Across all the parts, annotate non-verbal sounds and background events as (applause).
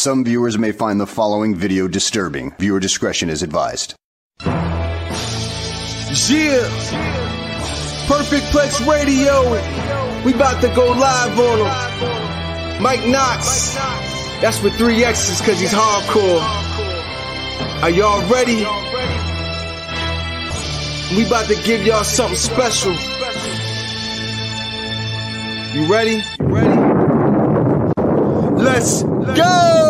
Some viewers may find the following video disturbing. Viewer discretion is advised. Yeah. Perfect Plex Radio. We about to go live on him. Mike Knoxxx. That's with three X's cause he's hardcore. Are y'all ready? We about to give y'all something special. You ready? You ready? Let's go!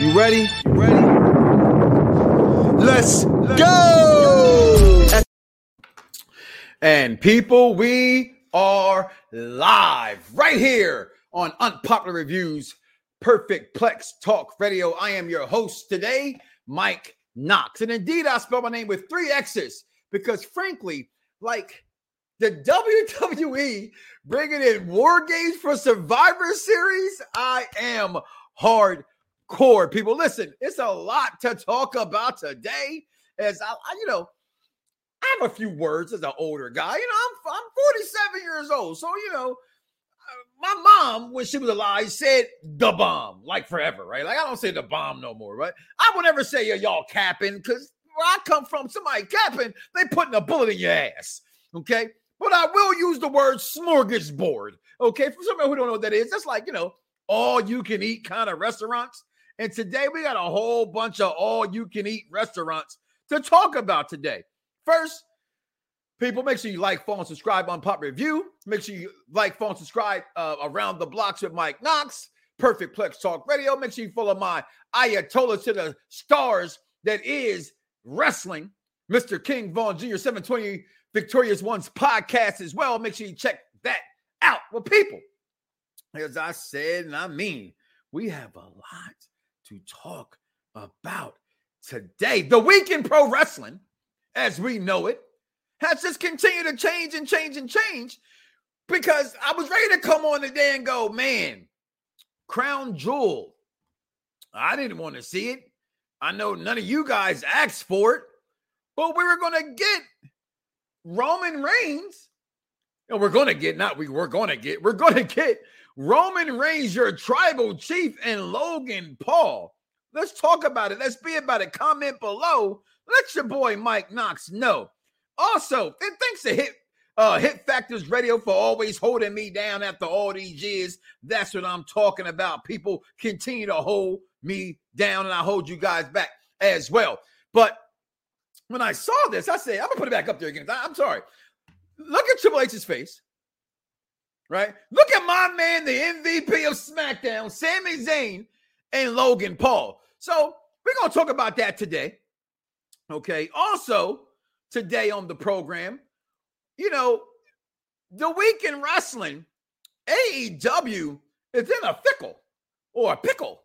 You ready? You ready? Let's go! And people, we are live right here on Unpopular Reviews, Perfect Plex Talk Radio. I am your host today, Mike Knoxxx. And indeed, I spell my name with three X's because, frankly, like the WWE bringing in War Games for Survivor Series, I am hardcore. People, listen, it's a lot to talk about today. As I, I, you know, I have a few words as an older guy. You know, I'm I'm 47 years old, so you know, uh, my mom when she was alive said the bomb like forever, right? Like I don't say the bomb no more, right? I would never say y'all capping because where I come from, somebody capping, they putting a bullet in your ass. Okay. But I will use the word smorgasbord. Okay. For some who don't know what that is, that's like, you know, all you can eat kind of restaurants. And today we got a whole bunch of all you can eat restaurants to talk about today. First, people, make sure you like, follow, and subscribe on Pop Review. Make sure you like, follow, and subscribe uh, around the blocks with Mike Knoxxx, Perfect Plex Talk Radio. Make sure you follow my Ayatollah to the stars that is wrestling, Mr. King Vaughn Jr. 720 Victorious Ones podcast as well. Make sure you check that out. Well, people, as I said, and I mean, we have a lot to talk about today. The week in pro wrestling, as we know it, has just continued to change and change and change because I was ready to come on today and go, man, Crown Jewel. I didn't want to see it. I know none of you guys asked for it, but we were going to get Roman Reigns, and we're going to get, not we, we're going to get, we're going to get Roman Reigns, your tribal chief, and Logan Paul. Let's talk about it. Let's be about it. Comment below. Let your boy Mike Knoxxx know. Also, and thanks to Hit uh, Hit Factors Radio for always holding me down after all these years. That's what I'm talking about. People continue to hold me down, and I hold you guys back as well. But when I saw this, I said, I'm gonna put it back up there again. I, I'm sorry. Look at Triple H's face. Right? Look at my man, the MVP of SmackDown, Sami Zayn and Logan Paul. So we're gonna talk about that today. Okay. Also, today on the program, you know, the week in wrestling, AEW is in a fickle or a pickle,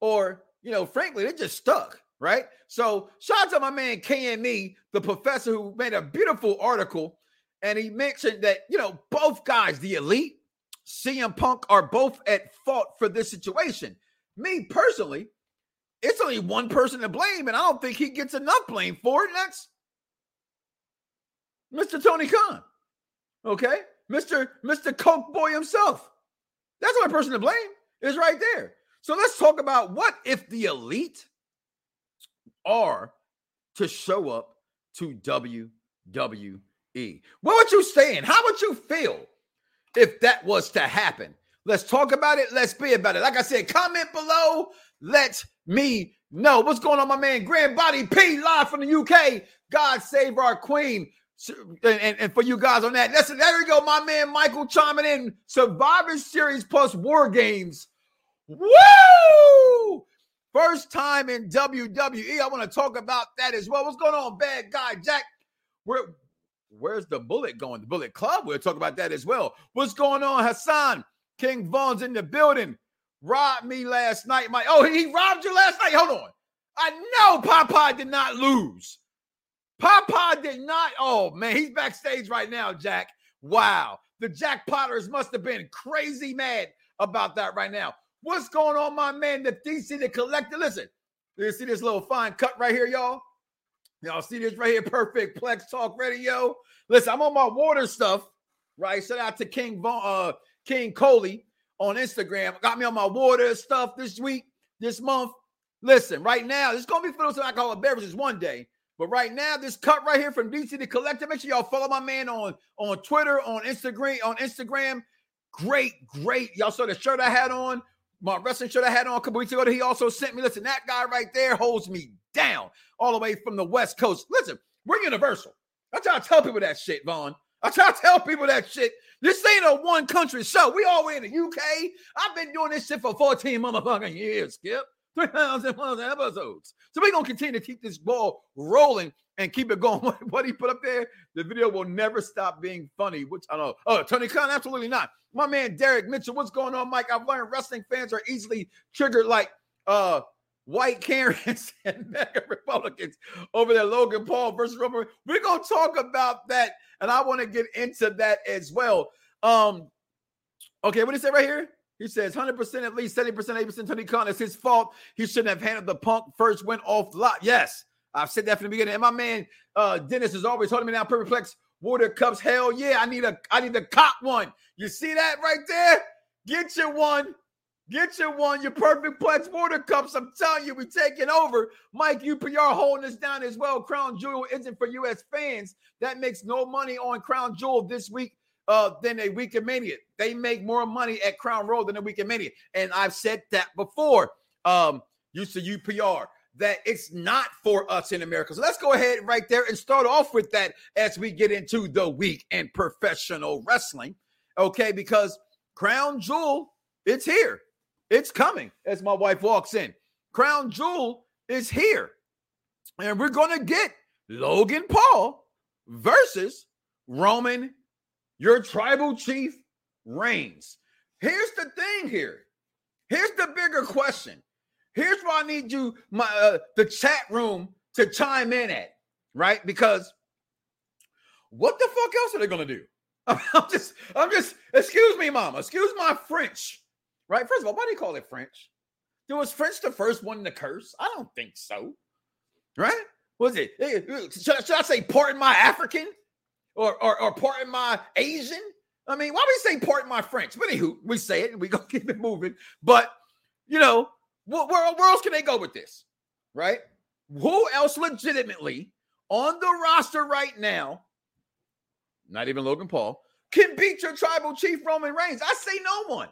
or you know, frankly, they're just stuck right? So shout out to my man KME, the professor who made a beautiful article, and he mentioned that you know both guys, the elite, CM Punk, are both at fault for this situation. Me personally, it's only one person to blame, and I don't think he gets enough blame for it. And that's Mr. Tony Khan. Okay, Mr. Mr. Coke Boy himself. That's only person to blame is right there. So let's talk about what if the elite are to show up to WWE. What would you say? How would you feel if that was to happen? Let's talk about it. Let's be about it. Like I said, comment below. Let me know what's going on, my man. Grand Body P live from the UK. God save our queen. And, and, and for you guys on that, listen, there we go, my man Michael chiming in. Survivor Series plus War Games. Woo! First time in WWE. I want to talk about that as well. What's going on, bad guy Jack? Where where's the bullet going? The bullet club. We'll talk about that as well. What's going on, Hassan? King Vaughn's in the building. robbed me last night. My oh, he robbed you last night. Hold on. I know Popeye did not lose. Popeye did not. Oh man, he's backstage right now, Jack. Wow. The Jack Potters must have been crazy mad about that right now. What's going on, my man? The DC, the collector. Listen, you see this little fine cut right here, y'all? Y'all see this right here? Perfect Plex Talk Radio. Listen, I'm on my water stuff, right? Shout out to King uh, King Coley on Instagram. Got me on my water stuff this week, this month. Listen, right now, it's gonna be for those alcoholic beverages one day. But right now, this cut right here from DC the Collector. Make sure y'all follow my man on on Twitter, on Instagram, on Instagram. Great, great. Y'all saw the shirt I had on, my wrestling shirt I had on a couple weeks ago. That he also sent me. Listen, that guy right there holds me down all the way from the West Coast. Listen, we're universal. I try to tell people that shit, Vaughn. I try to tell people that shit. This ain't a one country show. We all way in the UK. I've been doing this shit for 14 motherfucking years, Skip. 3,000 episodes. So we're going to continue to keep this ball rolling and keep it going. (laughs) What, he put up there, the video will never stop being funny, which I don't know. Oh, Tony Khan, absolutely not. My man Derek Mitchell, what's going on, Mike? I've learned wrestling fans are easily triggered like uh white Karens (laughs) and mega Republicans over there, Logan Paul versus Roman. We're gonna talk about that, and I want to get into that as well. Um, okay, he say right here? He says 100% at least 70%, 80% Tony Khan. It's his fault. He shouldn't have handled the punk first went off lot. Yes, I've said that from the beginning. And my man uh Dennis is always holding me down. Perplex water cups. Hell yeah, I need a I need a cop one. You see that right there? Get your one. Get your one, your perfect plex water cups. I'm telling you, we're taking over. Mike UPR holding us down as well. Crown Jewel isn't for U.S. fans. That makes no money on Crown Jewel this week uh, than a Week of Mania. They make more money at Crown Royal than a Week of Mania. And I've said that before. Um, used to UPR that it's not for us in America. So let's go ahead right there and start off with that as we get into the week in professional wrestling. Okay, because Crown Jewel, it's here. It's coming as my wife walks in. Crown Jewel is here. And we're going to get Logan Paul versus Roman your tribal chief reigns. Here's the thing here. Here's the bigger question. Here's why I need you, my uh, the chat room, to chime in at, right? Because what the fuck else are they gonna do? (laughs) I'm just, I'm just, excuse me, mama, excuse my French, right? First of all, why do you call it French? Was French the first one to curse? I don't think so, right? Was it? Should, should I say, pardon my African? Or, or, or pardon my Asian. I mean, why we say pardon my French? But anywho, we say it and we gonna (laughs) keep it moving. But you know, where, where, else can they go with this? Right? Who else legitimately on the roster right now, not even Logan Paul, can beat your tribal chief Roman Reigns? I say no one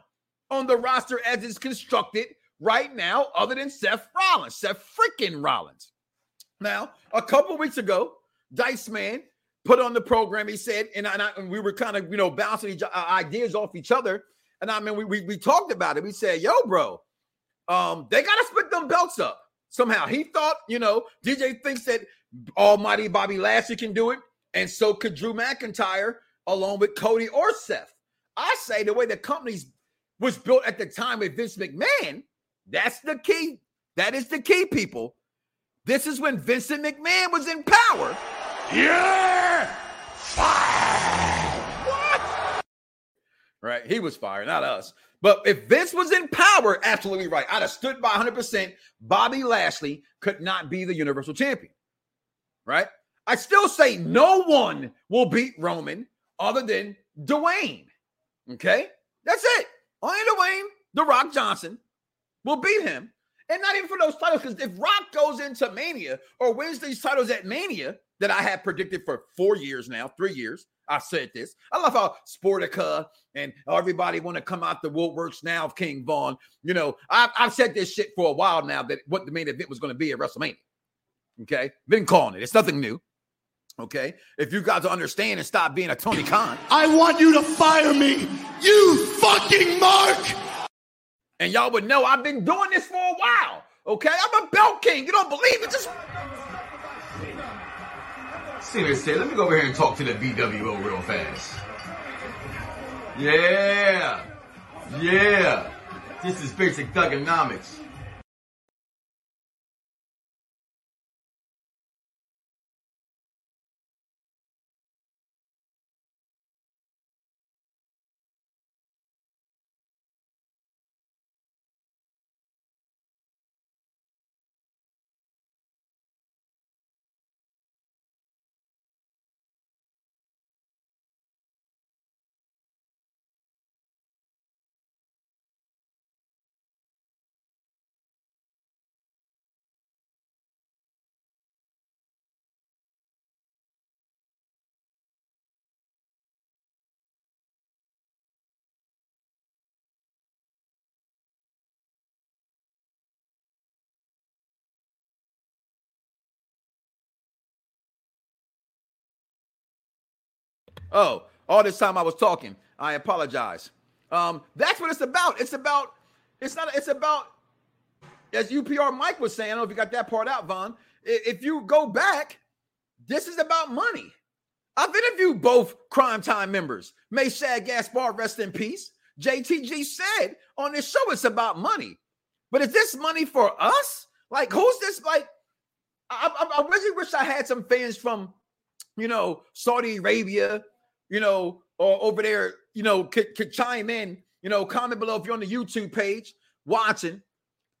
on the roster as it's constructed right now, other than Seth Rollins, Seth freaking Rollins. Now, a couple weeks ago, Dice Man put on the program. He said, and, I, and we were kind of, you know, bouncing each, uh, ideas off each other. And I mean, we, we, we talked about it. We said, yo, bro, um, they got to split them belts up somehow. He thought, you know, DJ thinks that Almighty Bobby Lashley can do it, and so could Drew McIntyre, along with Cody or Seth. I say the way the company was built at the time with Vince McMahon, that's the key. That is the key, people. This is when Vincent McMahon was in power. You're fired. What? Right? He was fired, not us. But if Vince was in power, absolutely right. I'd have stood by 100%. Bobby Lashley could not be the Universal Champion. Right? I still say no one will beat Roman other than Dwayne. Okay? That's it. Only Dwayne, The Rock Johnson, will beat him. And not even for those titles, because if Rock goes into Mania or wins these titles at Mania, that I have predicted for four years now, three years. I said this. I love how Sportica and everybody want to come out the woodworks now of King Vaughn. You know, I've, I've said this shit for a while now that what the main event was going to be at WrestleMania. Okay, been calling it. It's nothing new. Okay, if you guys understand and stop being a Tony Khan, I want you to fire me, you fucking mark. And y'all would know I've been doing this for a while. Okay, I'm a belt king. You don't believe it? Just Seriously, let me go over here and talk to the BWO real fast. Yeah. Yeah. This is basic thugonomics. Oh, all this time I was talking. I apologize. Um, that's what it's about. It's about. It's not. It's about. As UPR Mike was saying, I don't know if you got that part out, Vaughn. If you go back, this is about money. I've interviewed both Cryme Tyme members. May Shad Gaspar, rest in peace. JTG said on this show it's about money. But is this money for us? Like, who's this? Like, I, I, I really wish I had some fans from, you know, Saudi Arabia, you know, or over there, you know, could, could chime in, you know, comment below if you're on the YouTube page watching.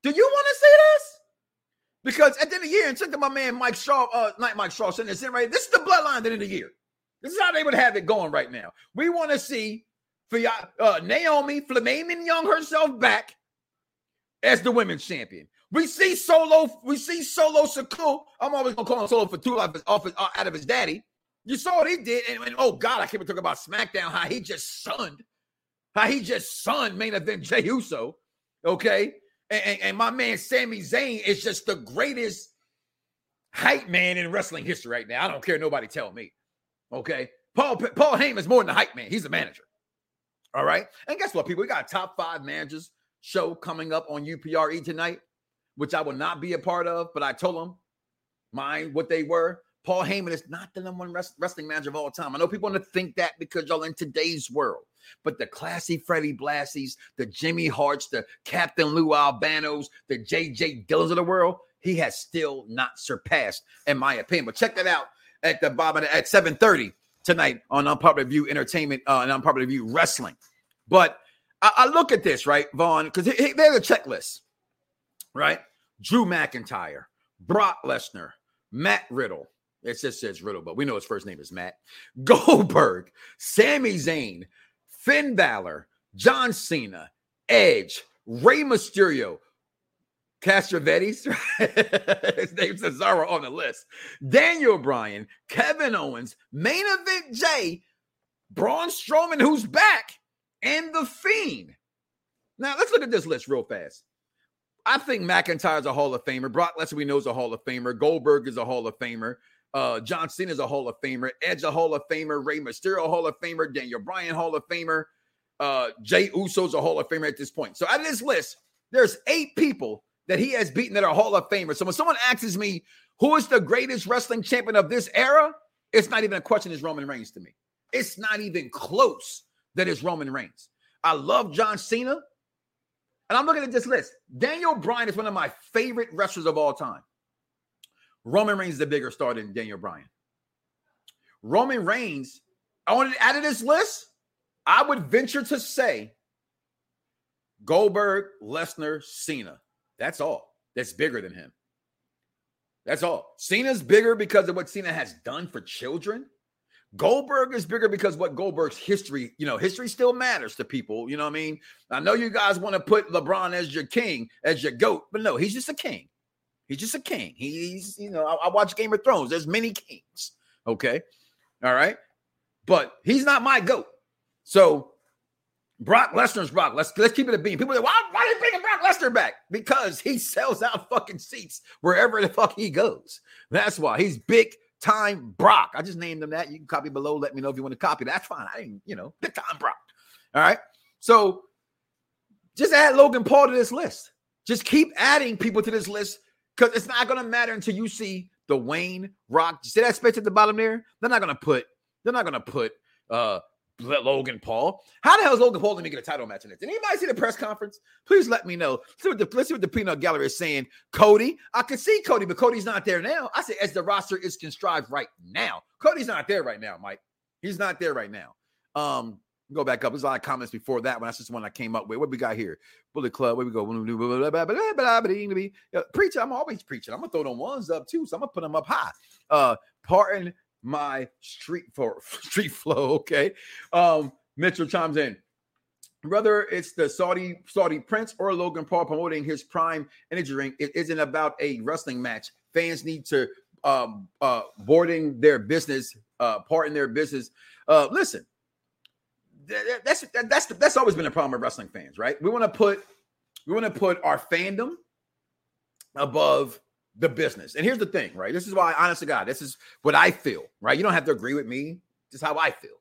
Do you want to see this? Because at the end of the year, and check to my man Mike Shaw, uh, not Mike Shaw, sitting there right. This is the bloodline at the end of the year. This is how they would have it going right now. We want to see for y'all, uh, Naomi Flaming Young herself back as the women's champion. We see Solo, we see Solo Sikoa. I'm always gonna call him Solo for two off his, off his, uh, out of his daddy. You saw what he did, and, and oh god, I can't even talk about SmackDown. How he just sunned, how he just sunned main event Jey Uso. Okay, and, and, and my man Sami Zayn is just the greatest hype man in wrestling history right now. I don't care nobody tell me. Okay, Paul Paul Heyman is more than a hype man. He's a manager. All right, and guess what, people? We got a top five managers show coming up on UPRE tonight, which I will not be a part of, but I told them mind what they were. Paul Heyman is not the number one wrestling manager of all time. I know people want to think that because y'all in today's world, but the classy Freddie Blassies, the Jimmy Harts, the Captain Lou Albanos, the JJ Dillons of the world, he has still not surpassed, in my opinion. But check that out at the bottom at 7:30 tonight on Unpopular View Entertainment uh, and Unpopular View Wrestling. But I, I look at this, right, Vaughn, because they're the checklist, right? Drew McIntyre, Brock Lesnar, Matt Riddle. It just says Riddle, but we know his first name is Matt. Goldberg, Sami Zayn, Finn Balor, John Cena, Edge, Rey Mysterio, Castrovetes, (laughs) his name's Cesaro on the list. Daniel Bryan, Kevin Owens, main event Jey, Braun Strowman, who's back, and The Fiend. Now, let's look at this list real fast. I think McIntyre's a Hall of Famer. Brock Lesnar, we know, is a Hall of Famer. Goldberg is a Hall of Famer. Uh, John Cena is a Hall of Famer. Edge, a Hall of Famer. Rey Mysterio, Hall of Famer. Daniel Bryan, Hall of Famer. Uh, Jey Uso's a Hall of Famer at this point. So out of this list, there's eight people that he has beaten that are Hall of Famers. So when someone asks me who is the greatest wrestling champion of this era, it's not even a question. Is Roman Reigns to me? It's not even close. That is Roman Reigns. I love John Cena. And I'm looking at this list. Daniel Bryan is one of my favorite wrestlers of all time. Roman Reigns is the bigger star than Daniel Bryan. Roman Reigns, I wanted add to this list. I would venture to say Goldberg, Lesnar, Cena. That's all. That's bigger than him. That's all. Cena's bigger because of what Cena has done for children. Goldberg is bigger because what Goldberg's history, you know, history still matters to people. You know what I mean? I know you guys want to put LeBron as your king, as your goat, but no, he's just a king. He's just a king. He's, you know, I, I watch Game of Thrones. There's many kings. Okay. All right. But he's not my goat. So Brock Lesnar's Brock. Let's let's keep it a beam. People say, why, why are you bringing Brock Lesnar back? Because he sells out fucking seats wherever the fuck he goes. That's why he's big time Brock. I just named him that. You can copy below. Let me know if you want to copy. That's fine. I didn't, you know, big time Brock. All right. So just add Logan Paul to this list. Just keep adding people to this list because it's not to matter until you see the Wayne Rock. See that space at the bottom there? They're not to put. They're not to put uh Logan Paul. How the hell is Logan Paul going to get a title match in this? Did anybody see the press conference? Please let me know. Let's see what the, let's see what the peanut gallery is saying. Cody, I can see Cody, but Cody's not there now. I say as the roster is contrived right now. Cody's not there right now, Mike. He's not there right now. Um, go back up. There's a lot of comments before that one. That's just one I came up with. What we got here? Bullet Club. Where we go? Preaching. I'm always preaching. I'm gonna throw them ones up too. So I'm gonna put them up high. Uh, pardon my street for street flow. Okay. Um, Mitchell chimes in. Whether it's the Saudi Saudi Prince or Logan Paul promoting his prime energy drink, it isn't about a wrestling match. Fans need to um uh boarding their business, uh part in their business. Uh listen, that's that's that's always been a problem with wrestling fans, right? We want to put we want to put our fandom above the business. And here's the thing, right? This is why, honest to God, this is what I feel, right? You don't have to agree with me. Just how I feel.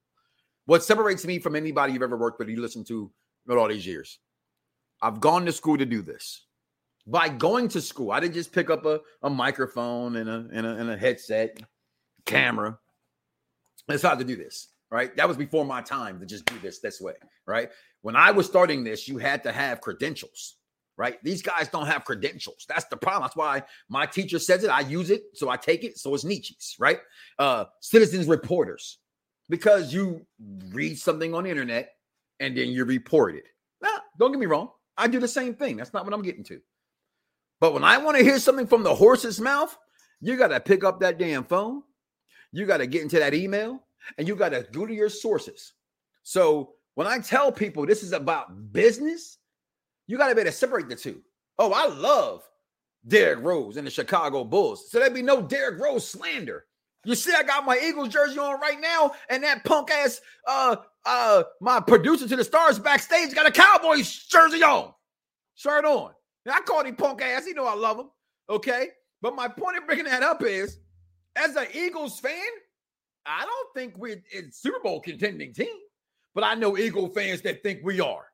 What separates me from anybody you've ever worked with, you listen to all these years. I've gone to school to do this. By going to school, I didn't just pick up a, a microphone and a, and a and a headset, camera. It's hard to do this, right? That was before my time to just do this this way, right? When I was starting this, you had to have credentials right? These guys don't have credentials. That's the problem. That's why my teacher says it. I use it, so I take it. So it's Nietzsche's, right? Uh, citizens reporters, because you read something on the internet and then you report it. Now, don't get me wrong. I do the same thing. That's not what I'm getting to. But when I want to hear something from the horse's mouth, you got to pick up that damn phone. You got to get into that email and you got to go to your sources. So when I tell people this is about business, you got to be able to separate the two. Oh, I love Derrick Rose and the Chicago Bulls. So there'd be no Derrick Rose slander. You see, I got my Eagles jersey on right now, and that punk ass uh uh my producer to the stars backstage got a Cowboys jersey on. Shirt on. Now, I call him punk ass. He know I love him. Okay. But my point of bringing that up is as an Eagles fan, I don't think we're a Super Bowl contending team, but I know Eagle fans that think we are.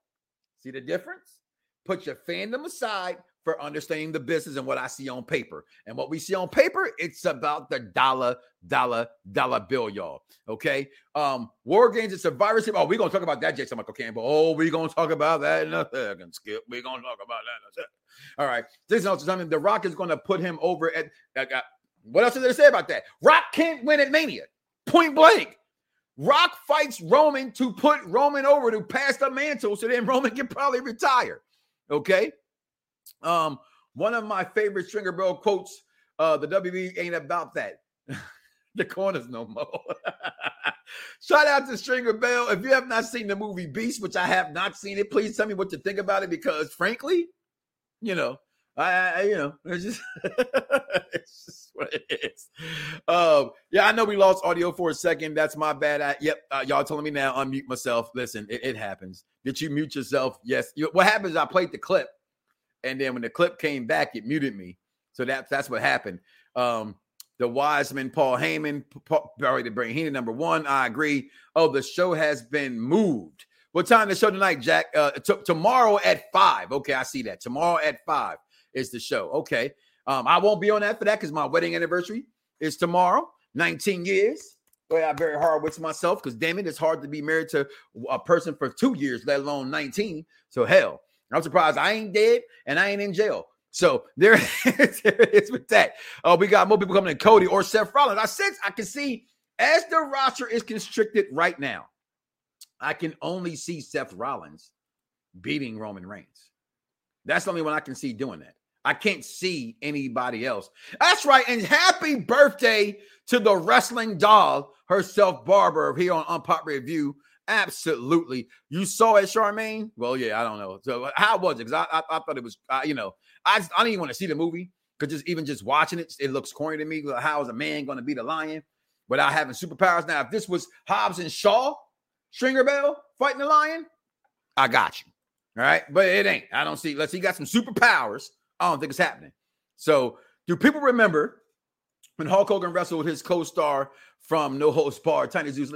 See the difference? Put your fandom aside for understanding the business and what I see on paper. And what we see on paper, it's about the dollar, dollar, dollar bill, y'all. Okay. Um, War Games, it's a virus. Oh, we're gonna talk about that, Jason Michael Campbell. Oh, we're gonna talk about that in a second, Skip. We're gonna talk about that in a second. All right. This is something the Rock is gonna put him over at uh, what else is there to say about that? Rock can't win at Mania. Point blank. Rock fights Roman to put Roman over to pass the mantle so then (laughs) Roman can probably retire. Okay. Um, one of my favorite Stringer Bell quotes, uh, the WB ain't about that. (laughs) the corners no more. (laughs) Shout out to Stringer Bell. If you have not seen the movie Beast, which I have not seen it, please tell me what you think about it because frankly, you know, I, I you know, it's just, it's just (laughs) what it is. Um, yeah, I know we lost audio for a second. That's my bad. I, yep, uh, y'all telling me now unmute myself. Listen, it, it happens. Did you mute yourself? Yes. You, what happens? I played the clip, and then when the clip came back, it muted me. So that's that's what happened. Um, the Wiseman, Paul Heyman, Paul, to bring Heenan number one. I agree. Oh, the show has been moved. What time the show tonight, Jack? Uh, t- tomorrow at five. Okay, I see that. Tomorrow at five is the show. Okay. Um, I won't be on that for that because my wedding anniversary is tomorrow. 19 years. Boy, I'm very hard with myself because damn it, it's hard to be married to a person for two years, let alone 19. So hell, I'm surprised I ain't dead and I ain't in jail. So there, (laughs) it is with that. Uh, we got more people coming in, Cody or Seth Rollins. I sense I can see as the roster is constricted right now. I can only see Seth Rollins beating Roman Reigns. That's the only one I can see doing that. I can't see anybody else. That's right. And happy birthday to the wrestling doll herself, Barbara, here on Unpopular Review. Absolutely. You saw it, Charmaine? Well, yeah, I don't know. So how was it? Because I, I, I, thought it was, uh, you know, I, I didn't even want to see the movie because just even just watching it, it looks corny to me. How is a man going to be the lion without having superpowers? Now, if this was Hobbs and Shaw, Stringer Bell fighting the lion, I got you. All right. But it ain't. I don't see. Let's see. Got some superpowers I don't think it's happening. So, do people remember when Hulk Hogan wrestled with his co-star from No Holds Barred, Tiny Zeus?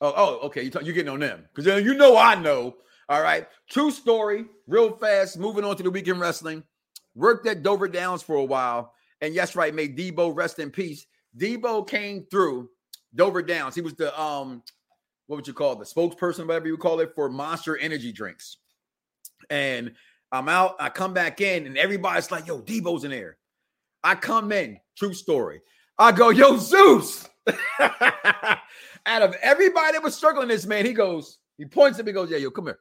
Oh, oh, okay. You you're getting on them because you know I know. All right. True story, real fast. Moving on to the weekend wrestling. Worked at Dover Downs for a while, and yes, right, made Debo rest in peace. Debo came through Dover Downs. He was the um, what would you call it? the spokesperson, whatever you call it, for Monster Energy drinks. And I'm out. I come back in, and everybody's like, "Yo, Debo's in there." I come in. True story. I go, "Yo, Zeus." (laughs) Out of everybody that was struggling this man, he goes, he points at me, goes, "Yeah, yo, come here."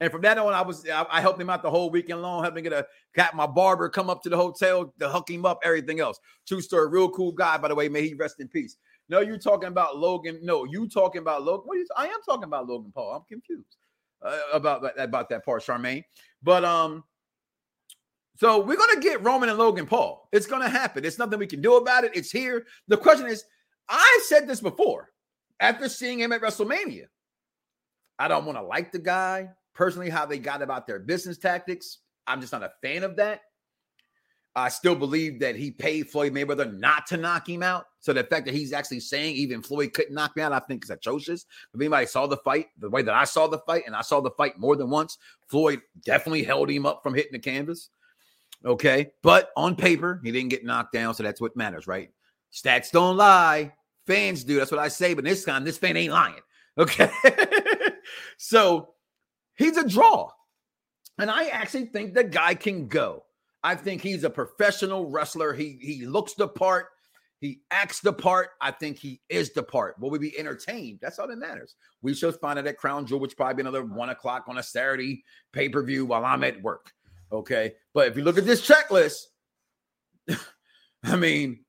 And from that on, I was I, I helped him out the whole weekend long, helping get a got my barber come up to the hotel to hook him up, everything else. True story, real cool guy, by the way. May he rest in peace. No, you're talking about Logan. No, you talking about Logan. What are you? I am talking about Logan Paul. I'm confused uh, about about that part, Charmaine. But um, so we're gonna get Roman and Logan Paul. It's gonna happen. It's nothing we can do about it. It's here. The question is, I said this before after seeing him at WrestleMania. I don't want to like the guy personally, how they got about their business tactics. I'm just not a fan of that. I still believe that he paid Floyd Mayweather not to knock him out. So the fact that he's actually saying even Floyd couldn't knock me out, I think is atrocious. If anybody saw the fight, the way that I saw the fight, and I saw the fight more than once, Floyd definitely held him up from hitting the canvas. Okay. But on paper, he didn't get knocked down. So that's what matters, right? Stats don't lie. Fans do. That's what I say. But this time, this fan ain't lying. (laughs) Okay. so he's a draw. And I actually think the guy can go. I think he's a professional wrestler. He he looks the part. He acts the part. I think he is the part. Will we be entertained? That's all that matters. We shall find out at Crown Jewel, which probably be another one o'clock on a Saturday pay per view while I'm at work. Okay, but if you look at this checklist, (laughs) I mean,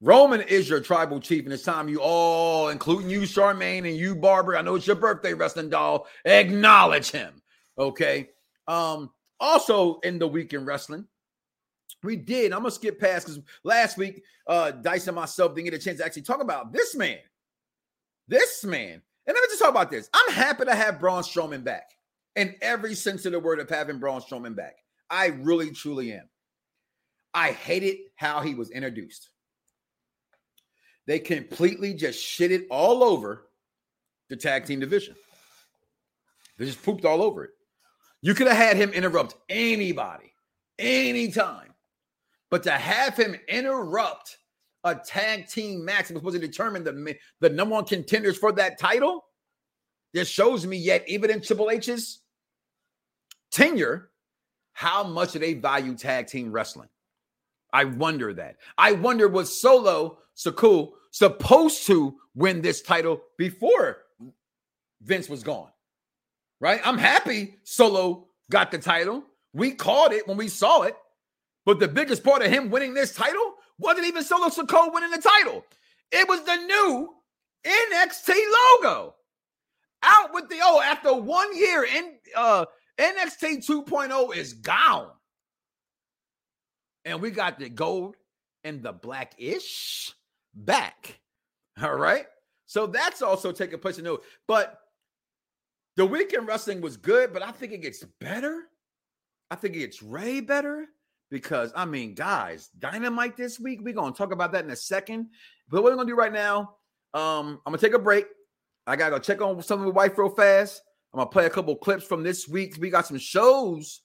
Roman is your tribal chief, and it's time you all, including you, Charmaine, and you, Barbara. I know it's your birthday, wrestling doll. Acknowledge him. Okay. Um, also in the weekend wrestling, we did. I'm gonna skip past because last week, uh, Dice and myself didn't get a chance to actually talk about this man. This man. And let me just talk about this. I'm happy to have Braun Strowman back in every sense of the word of having Braun Strowman back. I really, truly am. I hated how he was introduced. They completely just shitted all over the tag team division. They just pooped all over it. You could have had him interrupt anybody, anytime. But to have him interrupt a tag team match was supposed to determine the, the number one contenders for that title, this shows me yet, even in Triple H's tenure, how much do they value tag team wrestling? I wonder that. I wonder was Solo Sikoa supposed to win this title before Vince was gone? Right? I'm happy Solo got the title. We called it when we saw it. But the biggest part of him winning this title wasn't even Solo Sikoa winning the title. It was the new NXT logo. Out with the oh, after one year in uh NXT 2.0 is gone. And we got the gold and the blackish back. All right. So that's also taking place note. But the weekend wrestling was good, but I think it gets better. I think it gets way better because I mean, guys, dynamite this week. We're gonna talk about that in a second. But what we're gonna do right now, um, I'm gonna take a break. I gotta go check on some of my wife real fast. I'm gonna play a couple clips from this week. We got some shows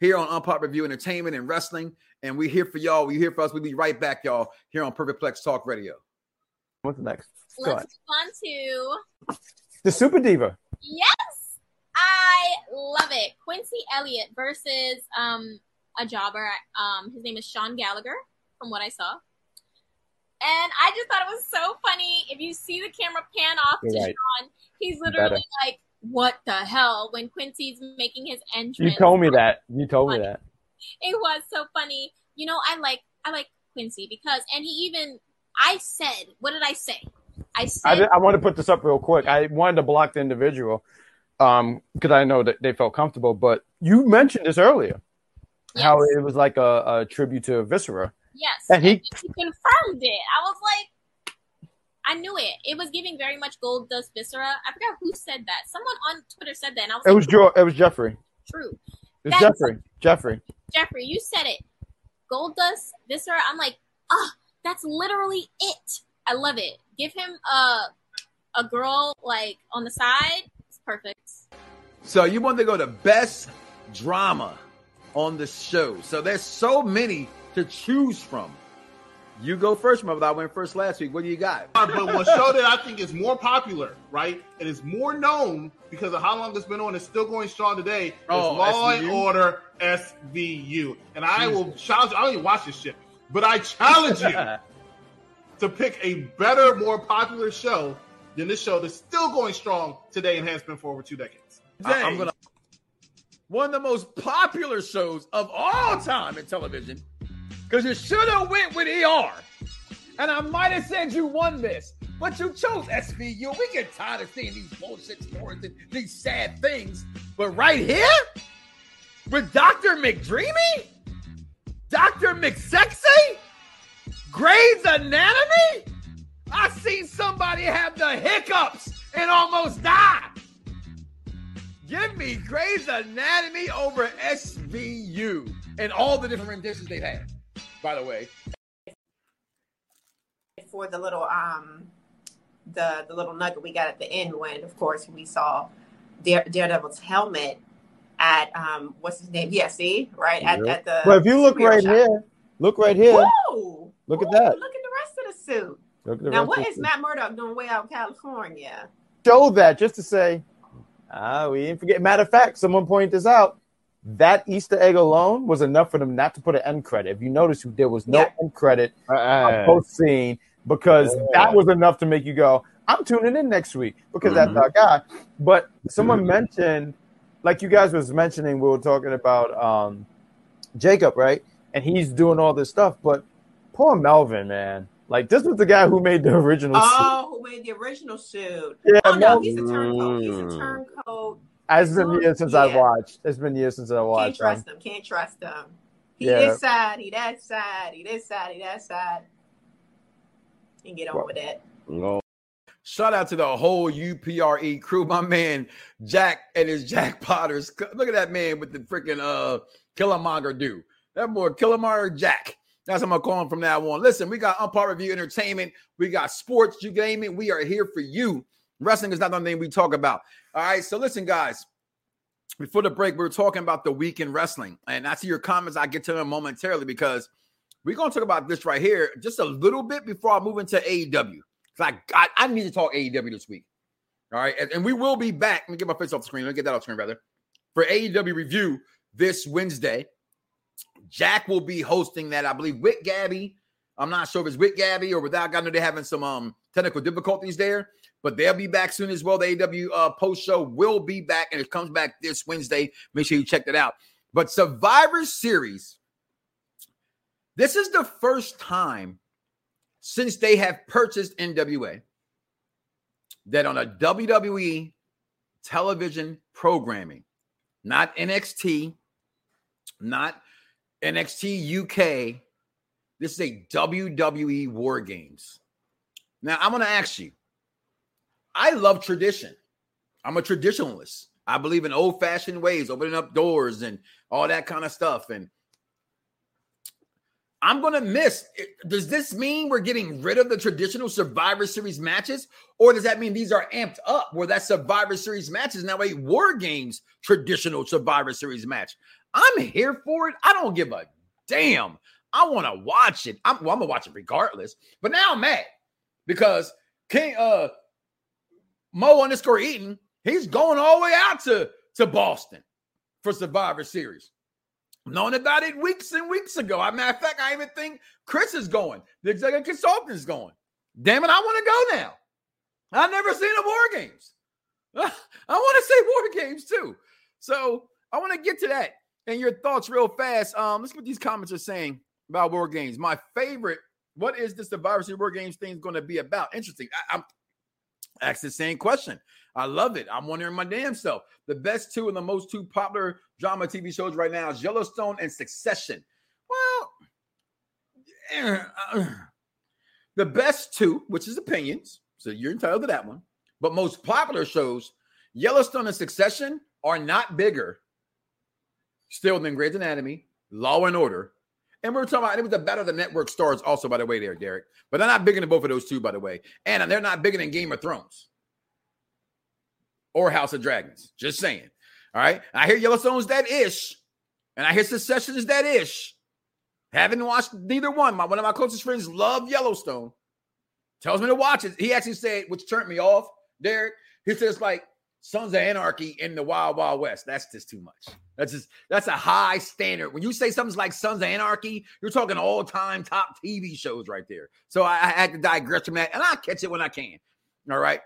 here on Unpop Review Entertainment and Wrestling, and we're here for y'all. We're here for us. We'll be right back, y'all, here on Perfect Plex Talk Radio. What's next? Go Let's move on to the Super Diva. Yes, I love it. Quincy Elliott versus um a jobber. Um, his name is Sean Gallagher, from what I saw. And I just thought it was so funny. If you see the camera pan off You're to right. Sean, he's literally Better. like, "What the hell?" When Quincy's making his entrance. You told me that. You told funny. me that. It was so funny. You know, I like I like Quincy because, and he even I said, what did I say? I said, I, I want to put this up real quick. I wanted to block the individual um because I know that they felt comfortable, but you mentioned this earlier. Yes. How it was like a, a, tribute to Viscera. Yes, and he, he confirmed it. I was like, I knew it. It was giving very much Goldust Viscera. I forgot who said that. Someone on Twitter said that, and I was. It like, was Joe. It was Jeffrey. True. It was Jeffrey. Jeffrey. Jeffrey, you said it. Goldust Viscera. I'm like, ah, oh, that's literally it. I love it. Give him a a girl like on the side. It's perfect. So you want to go to best drama on the show. So there's so many to choose from. You go first, mother. I went first last week. What do you got? Uh, but one show that I think is more popular, right? It is more known because of how long it's been on. It's still going strong today. Is Oh, Law and Order SVU, and I will challenge. I don't even watch this shit, but I challenge you (laughs) to pick a better, more popular show than this show that's still going strong today and has been for over two decades. I, am gonna one of the most popular shows of all time in television because you should have went with ER, and I might have said you won this, but you chose SVU. We get tired of seeing these bullshit stories and these sad things, but right here with Doctor McDreamy, Doctor McSexy, Grey's Anatomy. I seen somebody have the hiccups and almost die. Give me Grey's Anatomy over SVU and all the different renditions they've had. By the way, for the little um the the little nugget we got at the end when of course we saw Dare, Daredevil's helmet at um what's his name? Yeah, see right at, at the. But if you look right shop. here, look right here. Whoa! Look at Ooh, that. Look at the rest of the suit. Look at the Now, rest what of is it. Matt Murdock doing way out in California? show that just to say, ah, we didn't forget. Matter of fact, someone pointed this out. That Easter egg alone was enough for them not to put an end credit. If you notice, there was no Yeah. end credit Uh, post scene because that was enough to make you go, I'm tuning in next week because that's our guy. But someone mentioned, like you guys was mentioning, we were talking about um, Jacob, right? And he's doing all this stuff, but poor Melvin, man. Like this was the guy who made the original suit. Oh, who made the original suit? Yeah, oh no, Melvin. he's a turncoat. He's a turncoat. It's been years since I Yeah. watched. It's been years since I watched. Can't trust him. Can't trust him. He Yeah. this side. He that side. He this side. He that side. And get on with it. no. shout out to the whole UPRE E crew. My man Jack and his Jack Potters. Look at that man with the freaking uh Killmonger do. That boy Killmonger Jack. That's what I'm gonna call him from now on. Listen, we got Unpop Review Entertainment. We got sports, you game it. We are here for you. Wrestling is not the thing we talk about. All right, so listen, guys. Before the break, we were talking about the week in wrestling, and I see your comments. I get to them momentarily because we're gonna talk about this right here just a little bit before I move into AEW. Cause I, I I need to talk AEW this week. All right, and, and we will be back. Let me get my face off the screen. Let me get that off the screen, rather. For AEW review this Wednesday, Jack will be hosting that. I believe with Gabby. I'm not sure if it's with Gabby or without. I know they're having some um technical difficulties there, but they'll be back soon as well. The AEW uh, post show will be back, and it comes back this Wednesday. Make sure you check that out. But Survivor Series, this is the first time since they have purchased NWA that on a WWE television programming, not NXT, not NXT UK, this is a WWE War Games. Now, I'm going to ask you I love tradition. I'm a traditionalist. I believe in old fashioned ways, opening up doors and all that kind of stuff. And I'm going to miss. Does this mean we're getting rid of the traditional Survivor Series matches? Or does that mean these are amped up where that Survivor Series match is now a War Games traditional Survivor Series match? I'm here for it. I don't give a damn. I want to watch it. I'm, well, I'm to watch it regardless. But now I'm mad because King uh Mo underscore Eaton, he's going all the way out to, to Boston for Survivor Series. Known about it weeks and weeks ago. A matter of fact, I even think Chris is going. The executive consultant is going. Damn it, I want to go now. I've never seen a War Games. (laughs) I want to say War Games too. So I want to get to that and your thoughts real fast. Um, let's see what these comments are saying about War Games. My favorite, what is this? the Series War Games thing going to be about? Interesting. I, I'm asked the same question. I love it. I'm wondering my damn self. The best two and the most two popular drama TV shows right now is Yellowstone and Succession. Well, eh, the best two, which is opinions, so you're entitled to that one. But most popular shows, Yellowstone and Succession, are not bigger still than Grey's Anatomy, Law and Order. And we are talking about it was the better the network stars, also, by the way, there, Derek. But they're not bigger than both of those two, by the way. And they're not bigger than Game of Thrones or House of Dragons. Just saying. All right. I hear Yellowstone's that ish, and I hear Succession is that ish. Haven't watched neither one. My one of my closest friends love Yellowstone. Tells me to watch it. He actually said, which turned me off, Derek. He says, like, Sons of Anarchy in the Wild Wild West. That's just too much. That's just that's a high standard. When you say something's like Sons of Anarchy, you're talking all time top TV shows right there. So I, I, had to digress from that, and I'll catch it when I can. All right.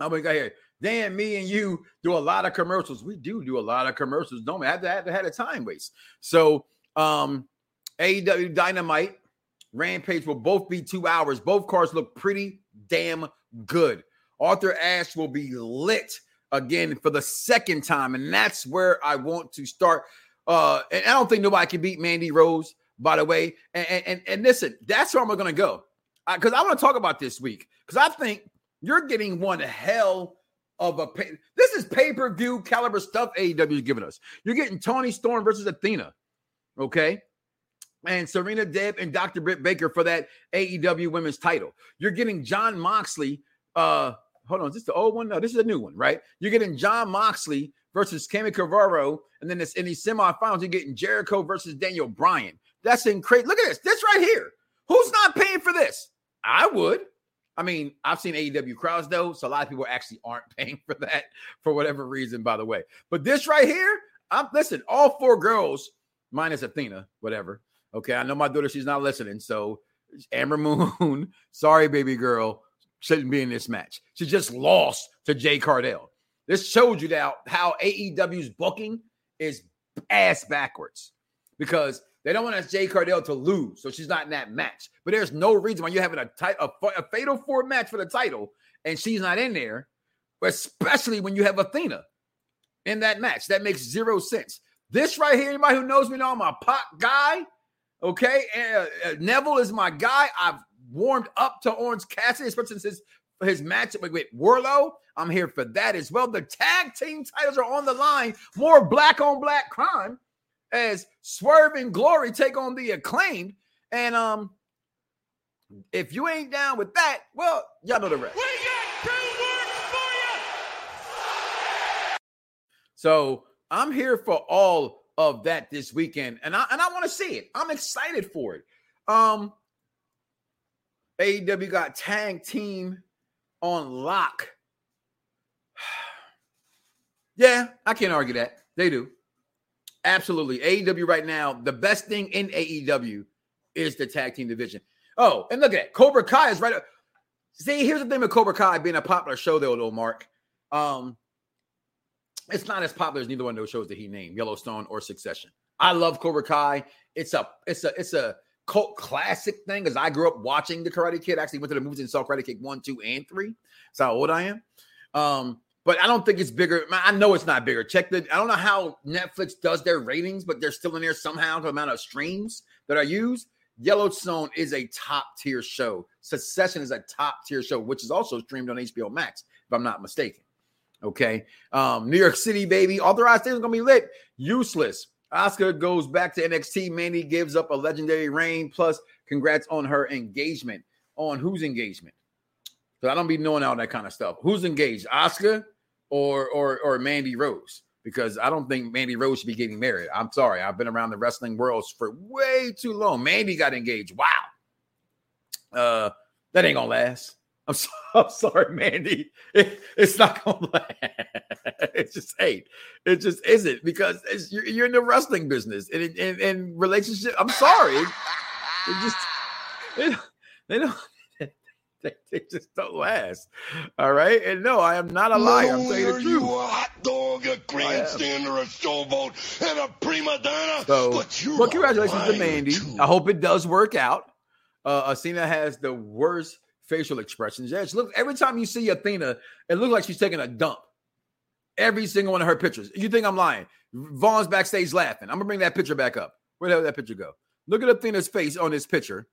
I'm gonna go here. Dan, me and you do a lot of commercials. We do do a lot of commercials, don't we? I have to have to have a time waste. So um AEW Dynamite, Rampage will both be two hours. Both cards look pretty damn good. Arthur Ashe will be lit again for the second time, and that's where I want to start. Uh, and I don't think nobody can beat Mandy Rose, by the way. And and, and listen, that's where I'm going to go because I, I want to talk about this week because I think you're getting one hell of a pay. This is pay per view caliber stuff AEW is giving us. You're getting Toni Storm versus Athena, okay? And Serena Deeb and Dr. Britt Baker for that AEW women's title. You're getting Jon Moxley uh hold on, is this the old one? No, this is a new one, right? You're getting Jon Moxley versus Sammy Guevara, and then this in these semifinals, you're getting Jericho versus Daniel Bryan. That's incredible. Look at this. This right here. Who's not paying for this? I would. I mean, I've seen AEW crowds though, so a lot of people actually aren't (laughs) paying for that for whatever reason, by the way. But this right here, I'm listen, all four girls, minus Athena, whatever. Okay, I know my daughter, she's not listening. So Ember Moon, (laughs) sorry, baby girl shouldn't be in this match. She just lost to Jade Cargill. This showed you now how AEW's booking is ass backwards because they don't want Jade Cargill to lose, so she's not in that match. But there's no reason why you're having a, ti- a, a fatal four match for the title and she's not in there, especially when you have Athena in that match. That makes zero sense. This right here, anybody who knows me know I'm a pop guy. Okay, uh, uh, Neville is my guy. I've warmed up to Orange Cassidy, especially since his, his matchup with, Wardlow. I'm here for that as well. The tag team titles are on the line. More black on black crime as Swerve and Glory take on the acclaimed. And um, if you ain't down with that, well, y'all know the rest. We got two words for you. So I'm here for all of that this weekend, and I and I want to see it. I'm excited for it. Um, AEW got tag team on lock. (sighs) yeah, I can't argue that. They do. Absolutely. AEW right now, the best thing in AEW is the tag team division. Oh, and look at it. Cobra Kai is right. Up. See, here's the thing with Cobra Kai being a popular show, though, though, Mark. Um, it's not as popular as neither one of those shows that he named, Yellowstone or Succession. I love Cobra Kai. It's a, it's a, it's a cult classic thing because I grew up watching the Karate Kid. I actually went to the movies and saw Karate Kid one, two, and three. That's how old I am. Um, but I don't think it's bigger. I know it's not bigger. Check the. I don't know how Netflix does their ratings, but they're still in there somehow. The amount of streams that are used. Yellowstone is a top tier show. Succession is a top tier show, which is also streamed on HBO Max, if I'm not mistaken. Okay. Um, New York City, baby. Authorized is gonna be lit. Useless. Asuka goes back to NXT. Mandy gives up a legendary reign. Plus, congrats on her engagement. On whose engagement? So I don't be knowing all that kind of stuff. Who's engaged? Oscar or or or Mandy Rose? Because I don't think Mandy Rose should be getting married. I'm sorry. I've been around the wrestling world for way too long. Mandy got engaged. Wow. Uh, that ain't gonna last. I'm, so, (laughs) I'm sorry, Mandy. It, it's not gonna (laughs) last. It just ain't. It just isn't because you're, you're, in the wrestling business and in, in, relationship. I'm sorry. It, it just they don't, they don't (laughs) they, they, just don't last. All right. And no, I am not a liar. I'm telling you the truth. You a hot dog, a grandstander, a showboat, and a prima donna. So, but you well, congratulations to Mandy. I hope it does work out. Uh, Athena has the worst facial expressions. Yeah, look every time you see Athena, it looks like she's taking a dump. Every single one of her pictures. You think I'm lying? Vaughn's backstage laughing. I'm gonna bring that picture back up. Where the did that picture go? Look at Athena's face on this picture.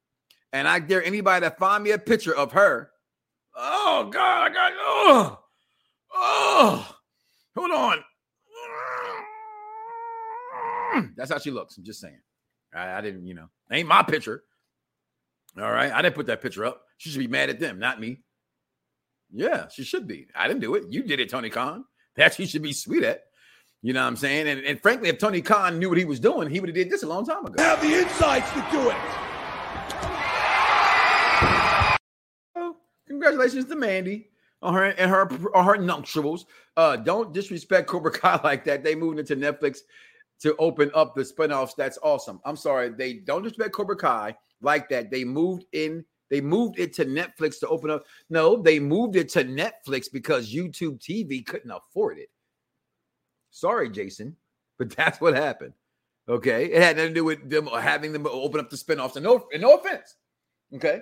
And I dare anybody to find me a picture of her. Oh God, I got oh, oh, hold on. That's how she looks. I'm just saying. I, I didn't, you know, ain't my picture. All right. I didn't put that picture up. She should be mad at them, not me. Yeah, she should be. I didn't do it. You did it, Tony Khan. That she should be sweet at. You know what I'm saying? And, and frankly, if Tony Khan knew what he was doing, he would have did this a long time ago. Have the insights to do it. Well, congratulations to Mandy on her and her on her nuptials. Uh, don't disrespect Cobra Kai (laughs) like that. They moved into Netflix to open up the spinoffs. That's awesome. I'm sorry, they don't disrespect Cobra Kai like that. They moved in. They moved it to Netflix to open up. No, they moved it to Netflix because YouTube TV couldn't afford it. Sorry, Jason, (laughs) but that's what happened. Okay, it had nothing to do with them having them open up the spinoffs. And no, and no offense. Okay,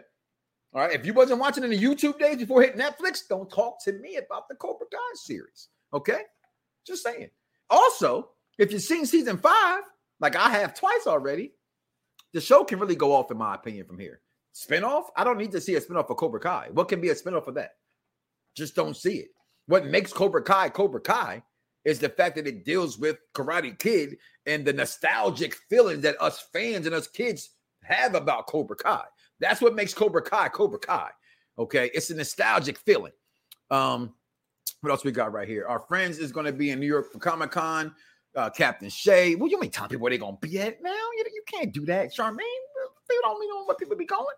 all right. If you wasn't watching in the YouTube days before hitting Netflix, don't talk to me about the Cobra Kai series. Okay, just saying. Also, if you've seen season five, like I have twice already, the show can really go off, in my opinion, from here. Spinoff? I don't need to see a spinoff of Cobra Kai. What can be a spinoff of that? Just don't see it. What makes Cobra Kai Cobra Kai is the fact that it deals with Karate Kid and the nostalgic feelings that us fans and us kids have about Cobra Kai. That's what makes Cobra Kai Cobra Kai. Okay, it's a nostalgic feeling. Um, what else we got right here? Our friends is going to be in New York for Comic Con. Uh, Captain Shay. Well, you ain't telling people where they're going to be at now. You, you can't do that, Charmaine. They don't know where people be going.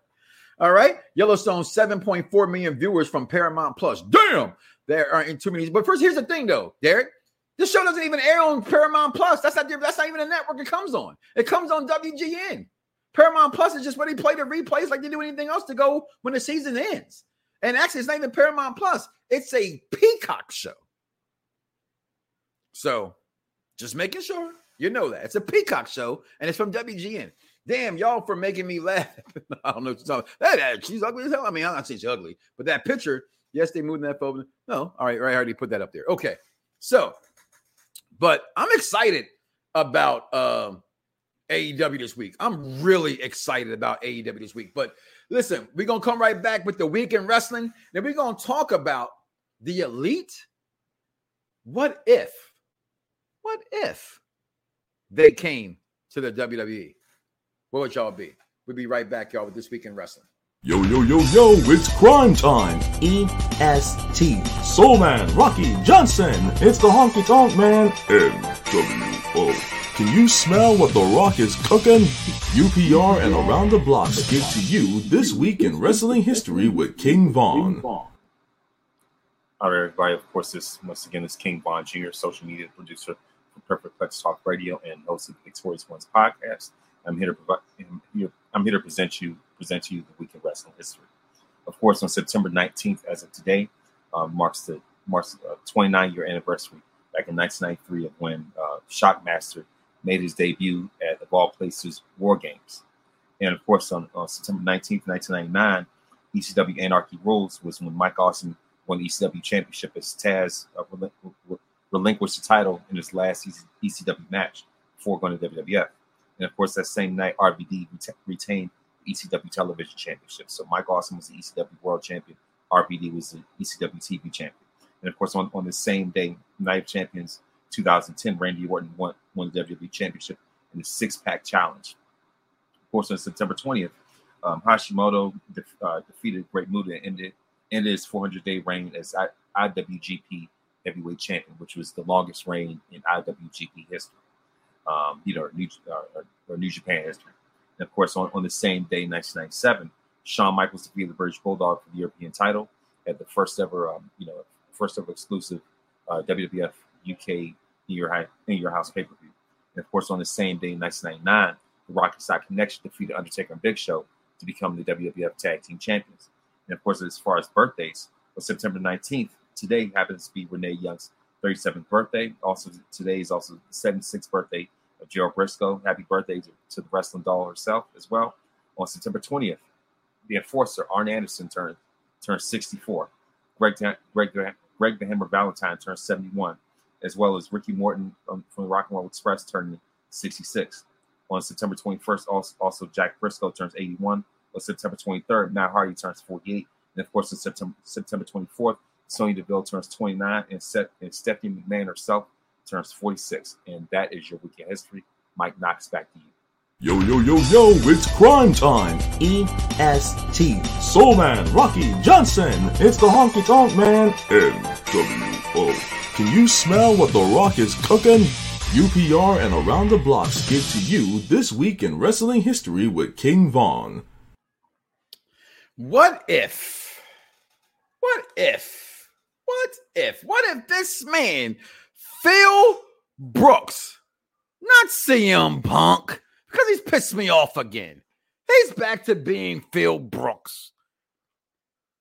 All right. Yellowstone, 7.4 million viewers from Paramount Plus. Damn, there are in too many. But first, here's the thing, though, Derek. This show doesn't even air on Paramount Plus. That's not that's not even a network it comes on. It comes on WGN. Paramount Plus is just where they play the replays like they do anything else to go when the season ends. And actually, it's not even Paramount Plus. It's a Peacock show. So, just making sure you know that it's a Peacock show and it's from WGN. Damn, y'all for making me laugh. (laughs) I don't know what you're talking about. Hey, she's ugly as hell. I mean, I'm not saying she's ugly, but that picture, yes, they moved that over. No, all right, right, I already put that up there. Okay. So, but I'm excited about um AEW this week. I'm really excited about AEW this week. But listen, we're gonna come right back with the week in wrestling. Then we're gonna talk about the elite. What if? What if they came to the WWE? What would y'all be? We'll be right back, y'all, with this week in wrestling. Yo, yo, yo, yo, it's Cryme Tyme. EST. Soul Man, Rocky Johnson. It's the honky tonk man. NWO. Can you smell what The Rock is cooking? UPR and Around the Blocks give to you this week in wrestling history with King Vaughn. All right, everybody. Of course, this once again is King Vaughn Jr., social media producer for Perfect Plex Talk Radio and host of the Victorious Ones podcast. I'm here to provide. I'm here, to present you present to you the week in wrestling history. Of course, on September 19th, as of today, um, marks the marks the uh, 29 year anniversary back in 1993 of when uh, Shockmaster made his debut at of all places War Games, and of course on, on September 19th, 1999, ECW Anarchy Rulz was when Mike Awesome won the ECW Championship as Taz uh, relinquished the title in his last ECW match before going to WWF. And of course, that same night, RVD retained the ECW Television Championship. So Mike Awesome was the ECW World Champion. RVD was the ECW TV Champion. And of course, on, on the same day, Night of Champions 2010, Randy Orton won, won the WWE Championship in the six pack challenge. Of course, on September 20th, um, Hashimoto de- uh, defeated Great Muta and ended, ended his 400 day reign as I- IWGP Heavyweight Champion, which was the longest reign in IWGP history um, you know, New, uh, or New Japan history. And of course, on, on the same day, 1997, Shawn Michaels defeated the British Bulldog for the European title at the first ever, um, you know, first ever exclusive uh, WWF UK in your, in your house pay per view. And of course, on the same day, 1999, the Rock 'n' Sock Connection defeated Undertaker and Big Show to become the WWF Tag Team Champions. And of course, as far as birthdays, on September 19th, today happens to be Renee Young's 37th birthday. Also, today is also the 76th birthday of Gerald Brisco. Happy birthday to, to, the wrestling doll herself as well. On September 20th, the enforcer Arn Anderson turned turned 64. Greg Greg Greg the Hammer Valentine turned 71, as well as Ricky Morton from, the Rock and Roll Express turned 66. On September 21st, also, also Jack Brisco turns 81. On September 23rd, Matt Hardy turns 48. And of course, on September September 24th, Sonya Deville turns 29, and, Seth, and Stephanie McMahon herself turns 46. And that is your weekend history. Mike Knoxxx, back to you. Yo, yo, yo, yo, it's Cryme Tyme. EST. Soul Man, Rocky Johnson. It's the honky tonk man. NWO. Can you smell what The Rock is cooking? UPR and Around the Blocks give to you this week in wrestling history with King Vaughn. What if? What if? What if? What if this man, Phil Brooks, not CM Punk, because he's pissed me off again. He's back to being Phil Brooks.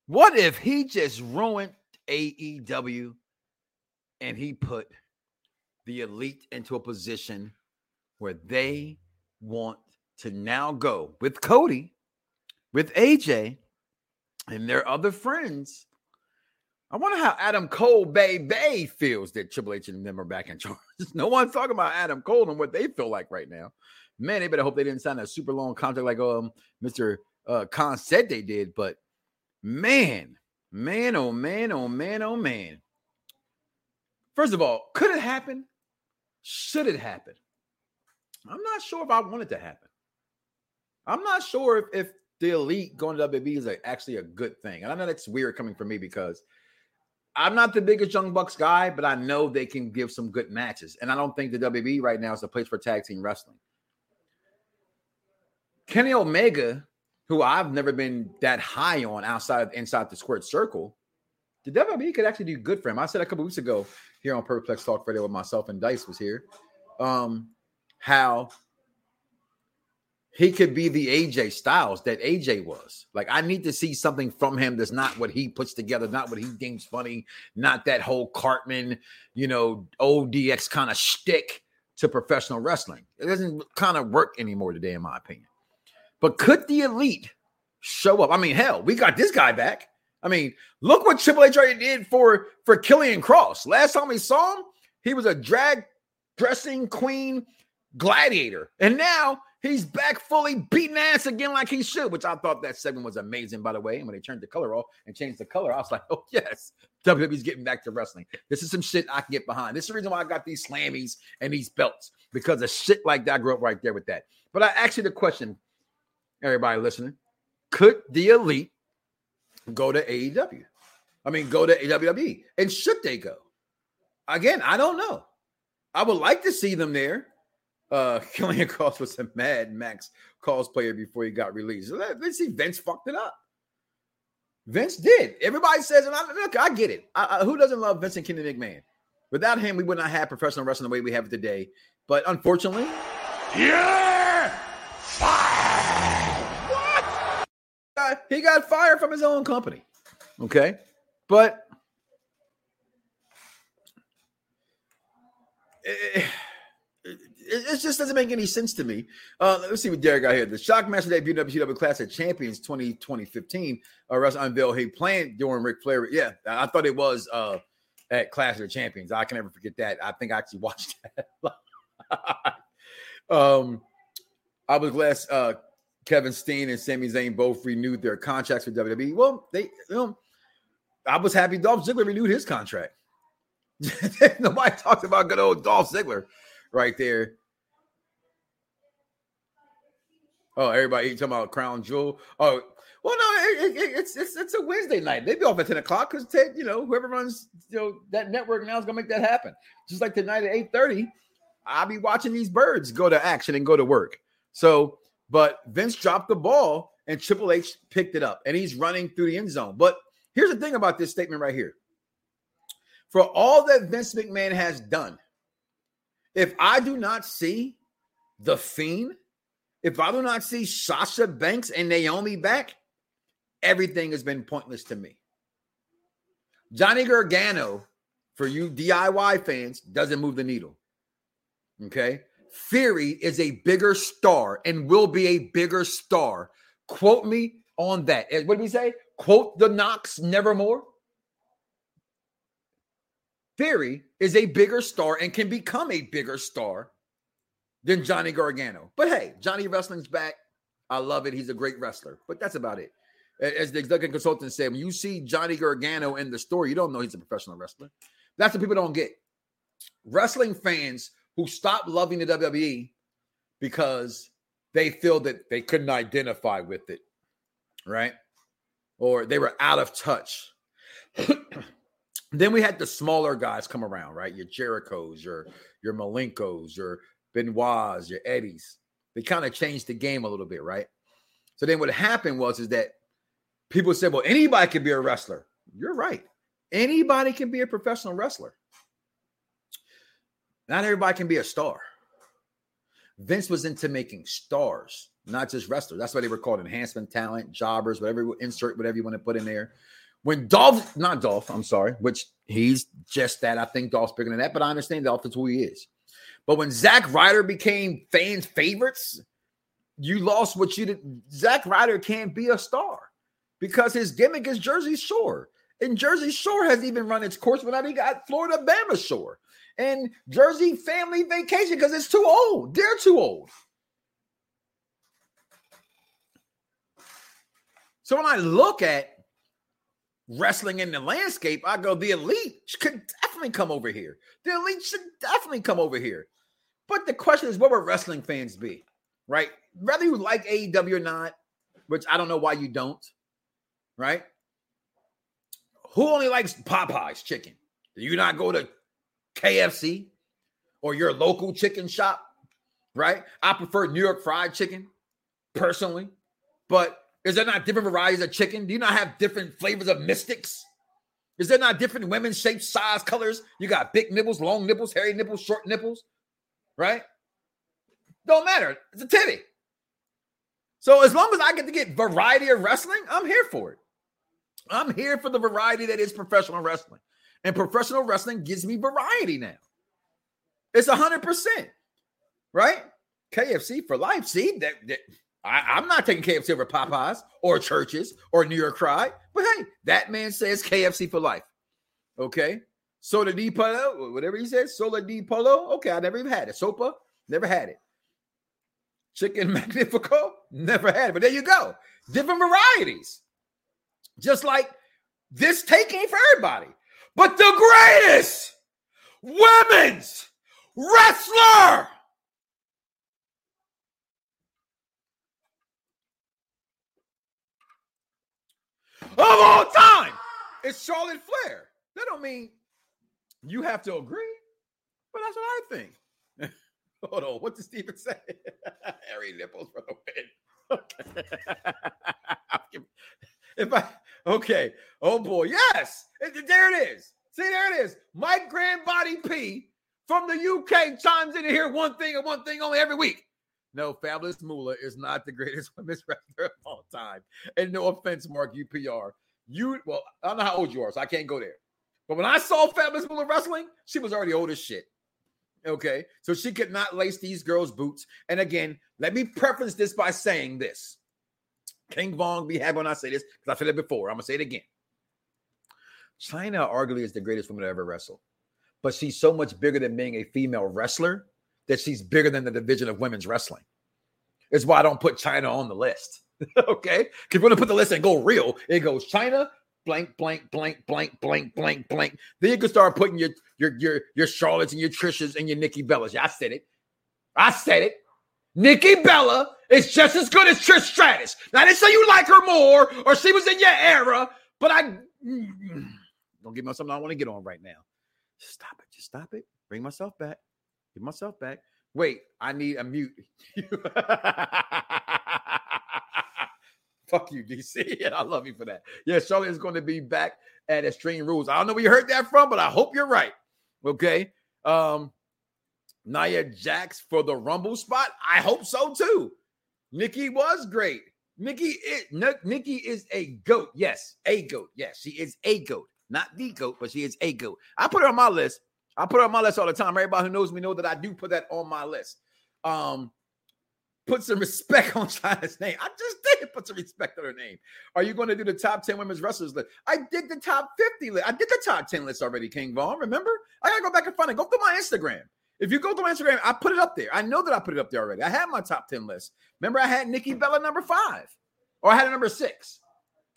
What if he just ruined AEW and he put the elite into a position where they want to now go with Cody, with AJ, and their other friends. I wonder how Adam Cole Bay Bay feels that Triple H and them are back in (laughs) charge. no one's talking about Adam Cole and what they feel like right now. Man, they better hope they didn't sign a super long contract like um Mr. Uh, Khan said they did. But man, man, oh man, oh man, oh man. First of all, could it happen? Should it happen? I'm not sure if I want it to happen. I'm not sure if, if the elite going to WWE is actually a good thing. And I know that's weird coming from me because I'm not the biggest Young Bucks guy, but I know they can give some good matches. And I don't think the WWE right now is a place for tag team wrestling. Kenny Omega, who I've never been that high on outside inside the squared circle, the WWE could actually do good for him. I said a couple weeks ago here on Perplex Talk Radio with myself and Dice was here, um, how he could be the AJ Styles that AJ was. Like, I need to see something from him that's not what he puts together, not what he deems funny, not that whole Cartman, you know, ODX kind of shtick to professional wrestling. It doesn't kind of work anymore today, in my opinion. But could the elite show up? I mean, hell, we got this guy back. I mean, look what Triple H already did for for Karrion Kross. Last time we saw him, he was a drag dressing queen gladiator, and now he's back fully beating ass again like he should. Which I thought that segment was amazing, by the way. And when they turned the color off and changed the color, I was like, oh yes, WWE's getting back to wrestling. This is some shit I can get behind. This is the reason why I got these slammies and these belts because of shit like that. I grew up right there with that. But I asked you the question, everybody listening: Could the elite go to AEW. I mean, go to WWE. And should they go? Again, I don't know. I would like to see them there. Uh (laughs) Karrion Kross was a Mad Max cosplayer before he got released. Let's see, Vince fucked it up. Vince did. Everybody says, and I look, I get it. I, I, who doesn't love Vincent Kennedy McMahon? Without him, we would not have professional wrestling the way we have it today. But unfortunately, yeah, got, he got fired from his own company. Okay. But it, it, just doesn't make any sense to me. Uh, let's see what Derek got here. The Shockmaster debut WCW Clash of Champions 20, 2015 uh, Wrestle unveiled he planned during Ric Flair. Yeah, I thought it was uh, at Clash of the Champions. I can never forget that. I think I actually (laughs) watched that. um, I was glad uh, Kevin Steen and Sami Zayn both renewed their contracts with WWE. Well, they, you know, I was happy Dolph Ziggler renewed his contract. (laughs) Nobody talks about good old Dolph Ziggler right there. Oh, everybody you talking about Crown Jewel. Oh, well, no, it, it, it's it's it's a Wednesday night. They be off at ten o'clock because Ted, you know, whoever runs you know that network now is gonna make that happen. Just like tonight at eight thirty, I'll be watching these birds go to action and go to work. So but Vince dropped the ball and Triple H picked it up and he's running through the end zone. But here's the thing about this statement right here. For all that Vince McMahon has done, if I do not see the Fiend, if I do not see Sasha Banks and Naomi back, everything has been pointless to me. Johnny Gargano, for you DIY fans, doesn't move the needle. Okay. Theory is a bigger star and will be a bigger star. Quote me on that. Eh, what did we say? Quote the Knox nevermore. Theory is a bigger star and can become a bigger star than Johnny Gargano. But hey, Johnny Wrestling's back. I love it. He's a great wrestler, but that's about it. As the executive consultant said, when you see Johnny Gargano in the store, you don't know he's a professional wrestler. That's what people don't get. Wrestling fans who stopped loving the WWE because they feel that they couldn't identify with it, right? Or they were out of touch. (clears throat) Then we had the smaller guys come around, right? Your Jerichos, your your Malenkos, your Benoits, your Eddies. They kind of changed the game a little bit, right? So then what happened was is that people said, well, anybody can be a wrestler. You're right. Anybody can be a professional wrestler. Not everybody can be a star. Vince was into making stars, not just wrestlers. That's why they were called enhancement talent, jobbers, whatever insert, whatever you want to put in there. When Dolph, not Dolph, I'm sorry, which he's just that. I think Dolph's bigger than that, but I understand Dolph is who he is. But when Zack Ryder became fans' favorites, you lost what you did. Zack Ryder can't be a star because his gimmick is Jersey Shore. And Jersey Shore has even run its course without he got Floribama Shore and Jersey family vacation because it's too old. They're too old. So when I look at wrestling in the landscape, I go, the elite could definitely come over here. The elite should definitely come over here. But the question is, what would wrestling fans be? Right? Whether you like AEW or not, which I don't know why you don't, right? Who only likes Popeye's chicken? Do you not go to KFC or your local chicken shop? Right? I prefer New York fried chicken personally, but is there not different varieties of chicken? Do you not have different flavors of mystics? Is there not different women shapes, size, colors? You got big nipples, long nipples, hairy nipples, short nipples, right? Don't matter. It's a titty. So as long as I get to get variety of wrestling, I'm here for it. I'm here for the variety that is professional wrestling. And professional wrestling gives me variety now. It's 100%, right? KFC for life. See, that, that I, am not taking KFC over Popeyes or Church's or New York Fried, but hey, that man says KFC for life. Okay. Soda di Polo, whatever he says, Sola di Polo. Okay, I never even had it. Sopa, never had it. Chicken (laughs) Magnifico, never had it. But there you go. Different varieties. Just like this taking for everybody. But the greatest women's wrestler of all time is Charlotte Flair. That don't mean you have to agree, but that's what I think. (laughs) Hold on, what does Steven say? (laughs) Harry nipples for the win. Okay. (laughs) if I okay, oh boy, yes, there it is. See, there it is. Mike Grandbody P from the UK chimes in to hear one thing and one thing only every week. No, Fabulous Moolah is not the greatest (laughs) women's wrestler of all time. And no offense, Mark UPR. You well, I don't know how old you are, so I can't go there. But when I saw Fabulous Moolah wrestling, she was already old as shit. Okay, so she could not lace these girls' boots. And again, let me preface this by saying this. King Vaughn be happy when I say this because I said it before. I'm gonna say it again. Chyna arguably is the greatest woman to ever wrestle, but she's so much bigger than being a female wrestler that she's bigger than the division of women's wrestling. It's why I don't put Chyna on the list. (laughs) okay, because when I put the list and go real, it goes Chyna, blank, blank, blank, blank, blank, blank, blank. Then you can start putting your your your your Charlottes and your Trishas and your Nikki Bellas. Yeah, I said it. I said it. Nikki Bella is just as good as Trish Stratus. Now, I didn't say you like her more or she was in your era, but I mm, mm. don't give me something I want to get on right now. Stop it. Just stop it. Bring myself back. Get myself back. Wait, I need a mute. (laughs) Fuck you, DC. (laughs) I love you for that. Yeah, Charlotte is going to be back at Extreme Rules. I don't know where you heard that from, but I hope you're right. Okay. Um, Nia Jax for the Rumble spot. I hope so too. Nikki was great. Nikki is Nikki is a goat. Yes, a goat. Yes, she is a goat. Not the goat, but she is a goat. I put her on my list. I put her on my list all the time. Everybody who knows me know that I do put that on my list. Um, put some respect (laughs) on Chyna's name. I just did put some respect on her name. Are you going to do the top 10 women's wrestlers list? I did the top 50 list. I did the top 10 list already, King Vaughn. Remember? I gotta go back and find it. Go through my Instagram. If you go to my Instagram, I put it up there. I know that I put it up there already. I had my top 10 list. Remember, I had Nikki Bella number five, or I had a number six.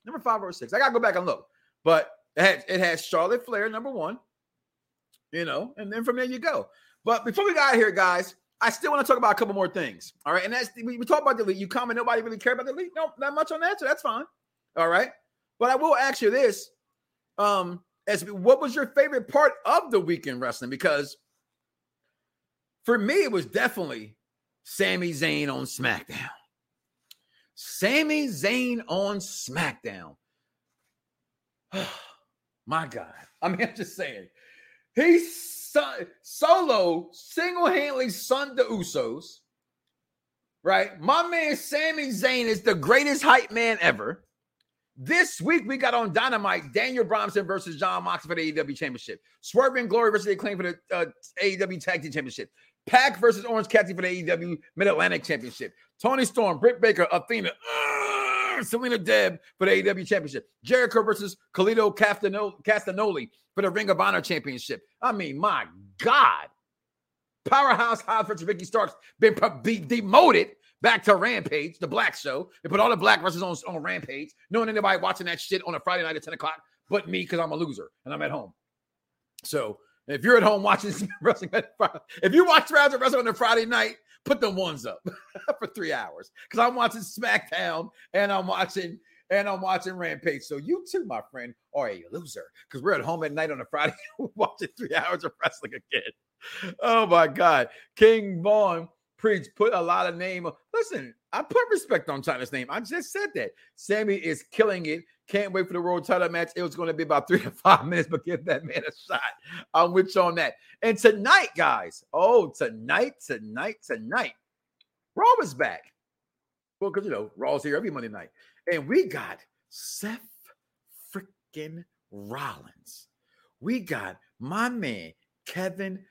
Number five or six. I gotta go back and look. But it has, it has Charlotte Flair number one, you know, and then from there you go. But before we got here, guys, I still want to talk about a couple more things. All right. And that's we, we talk about the league. You comment, nobody really care about the league. No, not much on that. So that's fine. All right. But I will ask you this. Um, as what was your favorite part of the weekend wrestling? Because for me, it was definitely Sami Zayn on SmackDown. Sami Zayn on SmackDown. (sighs) My God. I mean, I'm just saying. He son, solo single-handedly sunned the Usos. Right? My man Sami Zayn is the greatest hype man ever. This week we got on Dynamite Daniel Brunson versus Jon Moxley for the AEW Championship. Swerve and Glory versus the Acclaim for the uh, AEW Tag Team Championship. PAC versus Orange Cassidy for the AEW Mid Atlantic Championship. Toni Storm, Britt Baker, Athena, uh, (clears throat) Serena Deeb for the AEW Championship. Jericho versus Kalisto Castagnoli for the Ring of Honor Championship. I mean, my God. Powerhouse Hobbs versus Ricky Starks been be demoted back to Rampage, the Black Show. They put all the black wrestlers on, on Rampage. No one anybody watching that shit on a Friday night at 10 o'clock but me because I'm a loser and I'm at home. So if you're at home watching (laughs) wrestling, if you watch of wrestling on a Friday night, put the ones up (laughs) for three hours because I'm watching SmackDown and I'm watching and I'm watching Rampage. So you too, my friend, are a loser because we're at home at night on a Friday (laughs) watching three hours of wrestling again. Oh my God, King Vaughn preach put a lot of name. Listen, I put respect on Chyna's name. I just said that. Sami is killing it. Can't wait for the world title match. It was going to be about (laughs) three to five minutes, but give that man a shot. I'm with you on that. And tonight, guys, oh, tonight, tonight, tonight, Raw is back. Well, because you know, Raw's here every Monday night. And we got Seth freaking Rollins. We got my man, Kevin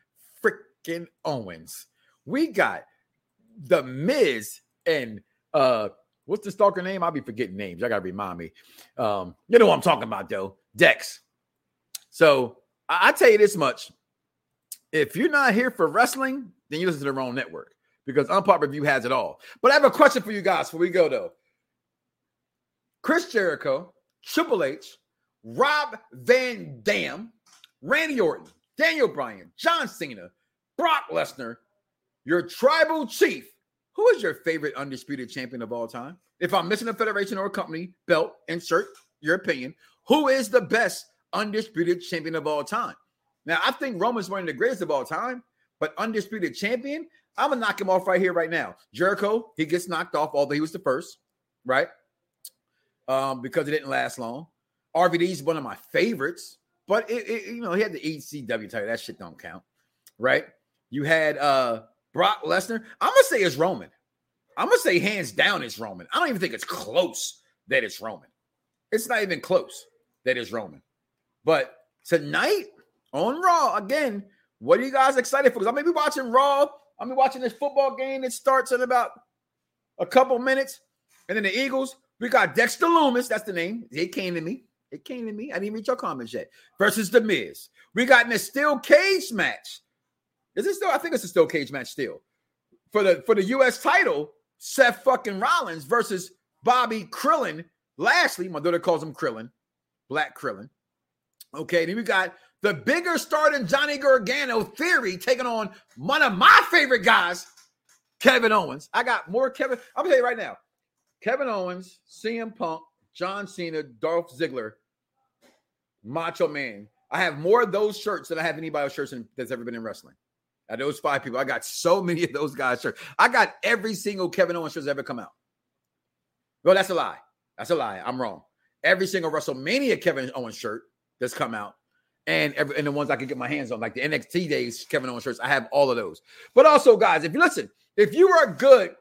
freaking Owens. We got the Miz and uh what's the stalker name? I'll be forgetting names. I gotta remind me. Um, you know what I'm talking about though. Dex. So I, I tell you this much. If you're not here for wrestling, then you listen to the wrong network because Unpop Review has it all. But I have a question for you guys before we go though. Chris Jericho, Triple H, Rob Van Dam, Randy Orton, Daniel Bryan, John Cena, Brock Lesnar, your tribal chief. Who is your favorite undisputed champion of all time? If I'm missing a federation or a company belt, insert your opinion. Who is the best undisputed champion of all time? Now, I think Roman's one of the greatest of all time, but undisputed champion, I'm gonna knock him off right here, right now. Jericho, he gets knocked off, although he was the first, right? Um, because it didn't last long. RVD is one of my favorites, but it, it, you know he had the ECW title. That shit don't count, right? You had uh Brock Lesnar. I'm gonna say it's Roman. I'm gonna say hands down it's Roman. I don't even think it's close that it's Roman. It's not even close that it's Roman. But tonight on Raw, again, what are you guys excited for? Because I'm gonna be watching Raw. I'm gonna be watching this football game that starts in about a couple minutes. And then the Eagles, we got Dexter Lumis. That's the name. It came to me. It came to me. I didn't read your comments yet. Versus The Miz. We got in a steel cage match. Is it still? I think it's a steel cage match still. For the for the US title, Seth fucking Rollins versus Bobby Krillin. Lastly, my daughter calls him Krillin, Black Krillin. Okay, then we got the bigger star than Johnny Gargano theory taking on one of my favorite guys, Kevin Owens. I got more Kevin. I'm gonna tell you right now. Kevin Owens, CM Punk, John Cena, Dolph Ziggler, Macho Man. I have more of those shirts than I have anybody else shirts that's ever been in wrestling. At those five people, I got so (laughs) many of those guys shirts. I got every single Kevin Owens shirts ever come out. Well, that's a lie. That's a lie. I'm wrong. Every single WrestleMania Kevin Owens shirt that's come out, and every and the ones I can get my hands on, like the NXT days Kevin Owens shirts, I have all of those. But also, guys, if you listen, if you are good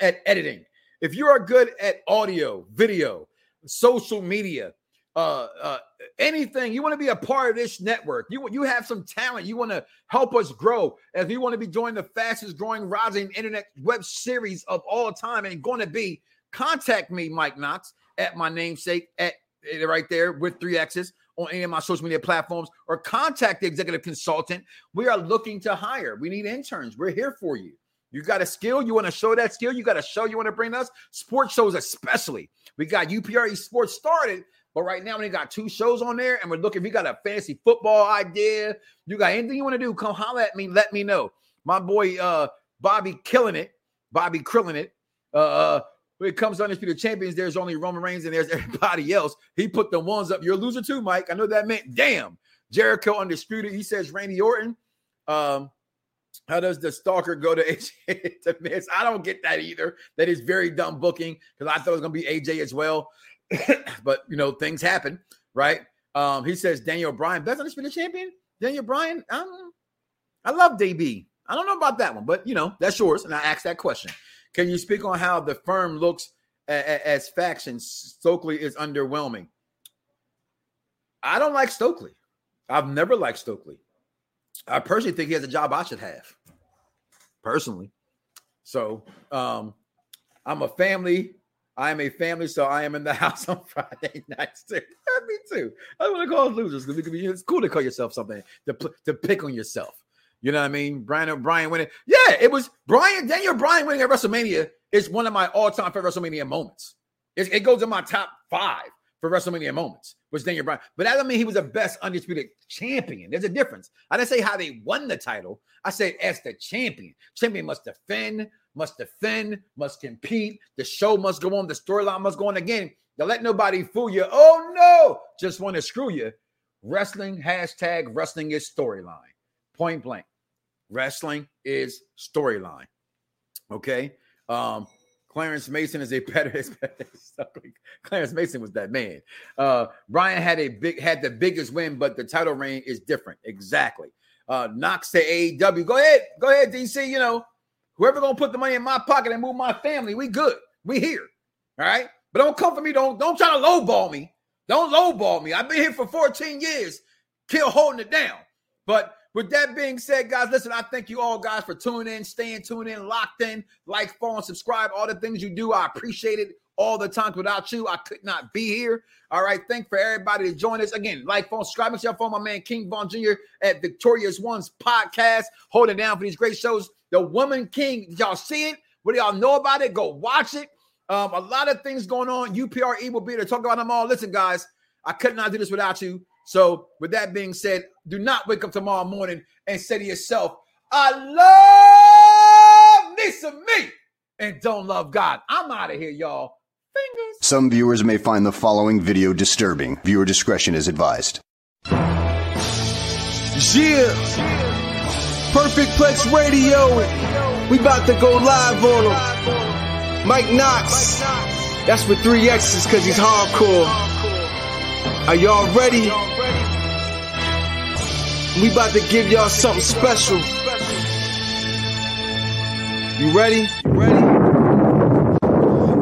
at editing, if you are good at audio, video, social media, uh, uh, anything. You want to be a part of this network. You you have some talent. You want to help us grow. If you want to be joining the fastest growing rising internet web series of all time and going to be contact me mike knoxxx at my namesake at eh, right there with three x's on any of my social media platforms or contact the executive consultant. We are looking to hire. We need interns. We're here for you. You got a skill, you want to show that skill, you got a show you want to bring us, sports shows especially. We got UPRE Sports started, but right now, we got two shows on there, and we're looking. If you got a fancy football idea, you got anything you want to do, come holler at me. Let me know. My boy uh Bobby killing it, Bobby krilling it. Uh, uh when it comes to undisputed champions, there's only Roman Reigns and there's (laughs) everybody else. He put the ones up. You're a loser too, Mike. I know that meant damn. Jericho undisputed. He says Randy Orton. Um, how does the stalker go to (laughs) AJ to miss? I don't get that either. That is very dumb booking because I thought it was gonna be AJ as well. (coughs) but you know, things happen, right? Um, he says Daniel Bryan, best undisputed champion. Daniel Bryan, um, I love DB. I don't know about that one, but you know, that's yours. And I asked that question. Can you speak on how the firm looks as faction? Stokely is underwhelming. I don't like Stokely. I've never liked Stokely. I personally think he has a job I should have. Personally. So um I'm a family. I am a family, so I am in the (laughs) house on Friday nights too. Me too. I want to call losers because it's cool to call yourself something to, to pick on yourself. You know what I mean? Brian Brian winning. Yeah, it was Brian Daniel Bryan winning at WrestleMania is one of my all-time favorite WrestleMania moments. It, it goes in my top five for WrestleMania moments was Daniel Bryan. But that doesn't mean he was the best undisputed champion. There's a difference. I didn't say how they won the title. I said as the champion. Champion must defend, must defend, must compete. The show must go on. The storyline must go on again. Don't let nobody fool you. Oh no, just want to screw you. Wrestling hashtag wrestling is storyline. Point blank. Wrestling is storyline. Okay. Um, Clarence Mason is a better. (laughs) Clarence Mason was that man. Uh, Brian had a big had the biggest win, but the title reign is different. Exactly. Uh, Knox to AEW. Go ahead, go ahead, DC. You know, whoever gonna put the money in my pocket and move my family, we good. We here. All right. But don't come for me. Don't don't try to lowball me. Don't lowball me. I've been here for 14 years, kill holding it down. But with that being said, guys, listen, I thank you all, guys, for tuning in, staying tuned in, locked in, like, follow, and subscribe. All the things you do, I appreciate it all the time. Without you, I could not be here. All right. Thank for everybody to join us. Again, like, follow, subscribe, and share my man King Vaughn Jr. at Victorious Ones podcast, holding down for these great shows. The Woman King, y'all see it? What do y'all know about it? Go watch it. Um, a lot of things going on. UPRE will be there to talk about them all. Listen, guys, I could not do this without you. So, with that being said, do not wake up tomorrow morning and say to yourself, I love me some me and don't love God. I'm out of here, y'all. Fingers. Some viewers may find the following video disturbing. Viewer discretion is advised. Yeah. Perfect Plex Radio. We about to go live on them. Mike Knoxxx. That's with three X's because he's hardcore. Are y'all ready? We about to give y'all something special. You ready? You ready?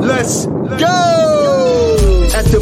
Let's go!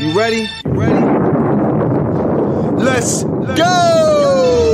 You ready? Ready? Let's, Let's go! go!